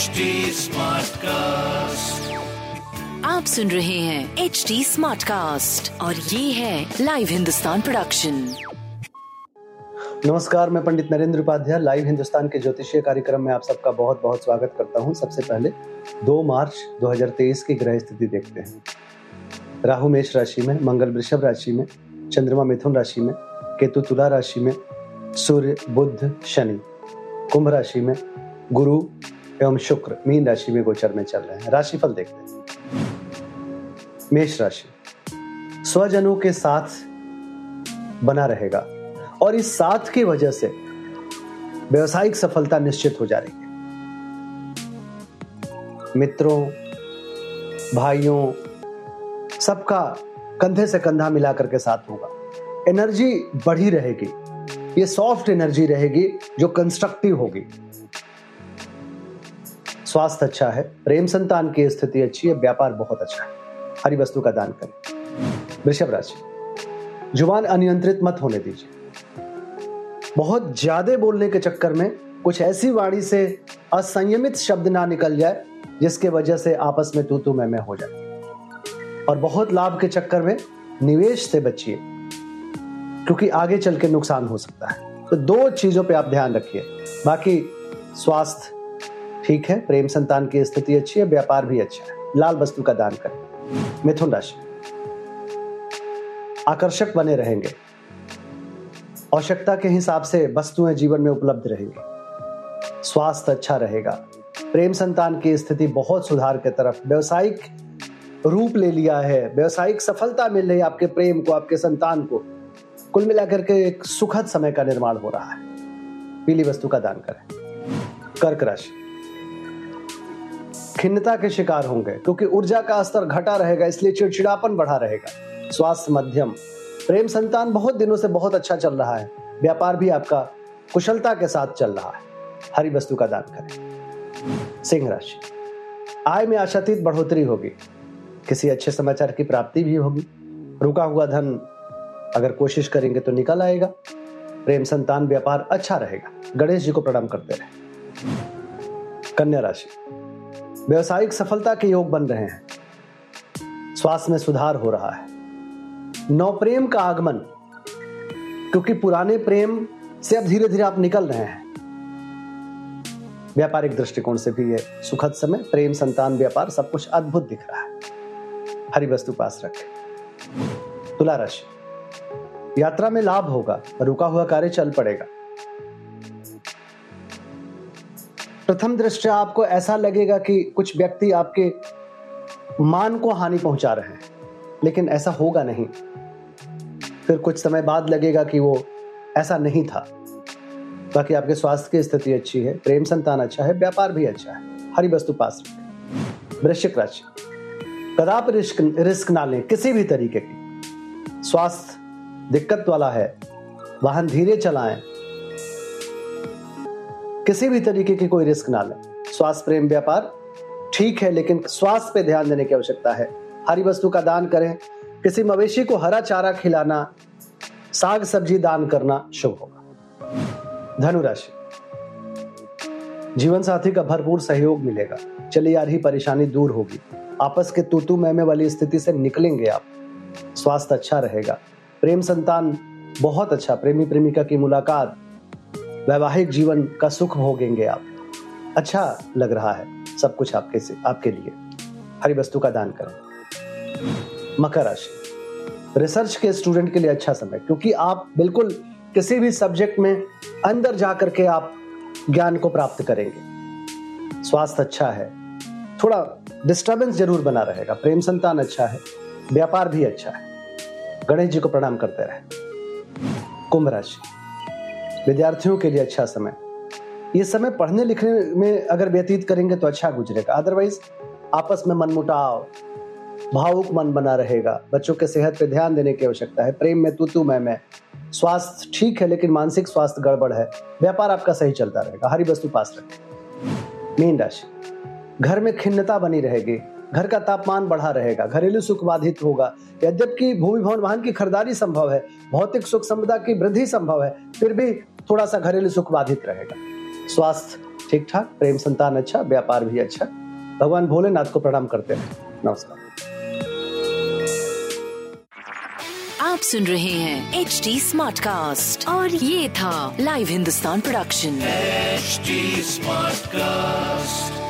HD Smartcast. आप सुन रहे हैं एच डी स्मार्ट कास्ट और ये है लाइव हिंदुस्तान प्रोडक्शन नमस्कार मैं पंडित नरेंद्र उपाध्याय लाइव हिंदुस्तान के ज्योतिषीय कार्यक्रम में आप सबका बहुत बहुत स्वागत करता हूँ। सबसे पहले 2 मार्च 2023 की ग्रह स्थिति देखते हैं। राहु मेष राशि में मंगल वृषभ राशि में चंद्रमा मिथुन राशि में केतु तुला राशि में सूर्य बुध शनि। कुंभ राशि में गुरु एवं शुक्र, मीन राशि में गोचर में चल रहे हैं। राशिफल देखते हैं। मेष राशि, स्वजनों के साथ बना रहेगा और इस साथ की वजह से व्यवसायिक सफलता निश्चित हो जा रही है। मित्रों, भाइयों, सबका कंधे से कंधा मिलाकर के साथ होगा। एनर्जी बढ़ी रहेगी। ये सॉफ्ट एनर्जी रहेगी जो कंस्ट्रक्टिव होगी। स्वास्थ्य अच्छा है, प्रेम संतान की स्थिति अच्छी है, व्यापार बहुत अच्छा है। हरी वस्तु का दान करें। वृषभ राशि, ज़ुबान अनियंत्रित मत होने दीजिए। बहुत ज़्यादा बोलने के चक्कर में कुछ ऐसी वाणी से असंयमित शब्द ना निकल जाए, जिसके वजह से आपस में तू तू मैं मैं हो। जाए और बहुत लाभ के चक्कर में निवेश से बचिए, क्योंकि आगे चल के नुकसान हो सकता है। तो दो चीज़ों पे आप ध्यान रखिए। बाकी स्वास्थ्य ठीक है, प्रेम संतान की स्थिति अच्छी है, व्यापार भी अच्छा है। लाल वस्तु का दान करें। मिथुन राशि। आकर्षक बने रहेंगे। आवश्यकता के हिसाब से वस्तुएँ जीवन में उपलब्ध रहेंगी। स्वास्थ्य अच्छा रहेगा। प्रेम संतान की स्थिति बहुत सुधार के तरफ़। व्यवसायिक रूप ले लिया है। व्यवसायिक सफलता मिल रही है आपके प्रेम को, आपके संतान को। कुल मिलाकर के एक सुखद समय का निर्माण हो रहा है। पीली वस्तु का दान करें। कर्क राशि। खिन्नता के शिकार होंगे, क्योंकि ऊर्जा का स्तर घटा रहेगा, इसलिए चिड़चिड़ापन बढ़ा रहेगा। स्वास्थ्य मध्यम। प्रेम संतान बहुत दिनों से बहुत अच्छा चल रहा है। व्यापार भी आपका कुशलता के साथ चल रहा है। हरी वस्तु का दान करें। सिंह राशि। आय में आशातीत बढ़ोतरी होगी। किसी अच्छे समाचार की प्राप्ति भी होगी। रुका हुआ धन अगर कोशिश करेंगे तो निकल आएगा। प्रेम संतान, व्यापार अच्छा रहेगा। गणेश जी को प्रणाम करते रहे। कन्या राशि। व्यवसायिक सफलता के योग बन रहे हैं। स्वास्थ्य में सुधार हो रहा है। नौ प्रेम का आगमन, क्योंकि पुराने प्रेम से अब धीरे धीरे आप निकल रहे हैं। व्यापारिक दृष्टिकोण से भी ये सुखद समय, प्रेम, संतान, व्यापार, सब कुछ अद्भुत दिख रहा है। हरी वस्तु पास रखें। तुला राशि। यात्रा में लाभ होगा, रुका हुआ कार्य चल पड़ेगा। प्रथम दृष्टया आपको ऐसा लगेगा कि कुछ व्यक्ति आपके मान को हानि पहुँचा रहे हैं, लेकिन ऐसा होगा नहीं। फिर कुछ समय बाद लगेगा कि वो ऐसा नहीं था। बाकी आपके स्वास्थ्य की स्थिति अच्छी है, प्रेम संतान अच्छा है, व्यापार भी अच्छा है, हरी वस्तु पास वृश्चिक राशि। कदाप रिस्क रिस्क ना लें, किसी भी तरीके की। स्वास्थ्य दिक्कत वाला है, वाहन धीरे चलाएँ किसी भी तरीके की कोई रिस्क ना लें। स्वास्थ्य प्रेम व्यापार ठीक है, लेकिन स्वास्थ्य पे ध्यान देने की आवश्यकता है। हरी वस्तु का दान करें। किसी मवेशी को हरा चारा खिलाना, साग सब्ज़ी दान करना शुभ होगा। धनुराशि। जीवन साथी का भरपूर सहयोग मिलेगा। चली आ रही परेशानी दूर होगी। आपस के तूतू मैमे वाली स्थिति से निकलेंगे आप। स्वास्थ्य अच्छा रहेगा। प्रेम संतान बहुत अच्छा। प्रेमी प्रेमिका की मुलाकात वैवाहिक जीवन का सुख भोगेंगे आप। अच्छा लग रहा है सब कुछ आपके से, आपके लिए। हरी वस्तु का दान करें। मकर राशि। रिसर्च के स्टूडेंट के लिए अच्छा समय, क्योंकि आप बिल्कुल किसी भी सब्जेक्ट में अंदर जा करके आप ज्ञान को प्राप्त करेंगे। स्वास्थ्य अच्छा है। थोड़ा डिस्टर्बेंस ज़रूर बना रहेगा। प्रेम संतान अच्छा है। व्यापार भी अच्छा है। गणेश जी को प्रणाम करते रहे। कुंभ राशि। विद्यार्थियों के लिए अच्छा समय। ये समय पढ़ने लिखने में अगर व्यतीत करेंगे तो अच्छा गुजरेगा। अदरवाइज़ आपस में मनमुटाव, भावुक मन बना रहेगा। बच्चों के सेहत पे ध्यान देने की आवश्यकता है। प्रेम में तू तू मैं मैं। स्वास्थ्य ठीक है, लेकिन मानसिक स्वास्थ्य गड़बड़ है। व्यापार आपका सही चलता रहेगा। हरी वस्तु पास रखें। मीन राशि। घर में खिन्नता बनी रहेगी। घर का तापमान बढ़ा रहेगा घरेलू सुख बाधित होगा। यद्यपि भूमि भवन वाहन की खरीदारी संभव है भौतिक सुख संपदा की वृद्धि संभव है फिर भी थोड़ा सा घरेलू सुख बाधित रहेगा। स्वास्थ्य ठीक ठाक प्रेम संतान अच्छा व्यापार भी अच्छा। भगवान भोलेनाथ को प्रणाम करते हैं। नमस्कार। आप सुन रहे हैं एच डी स्मार्ट कास्ट और ये था live Hindustan production smart cast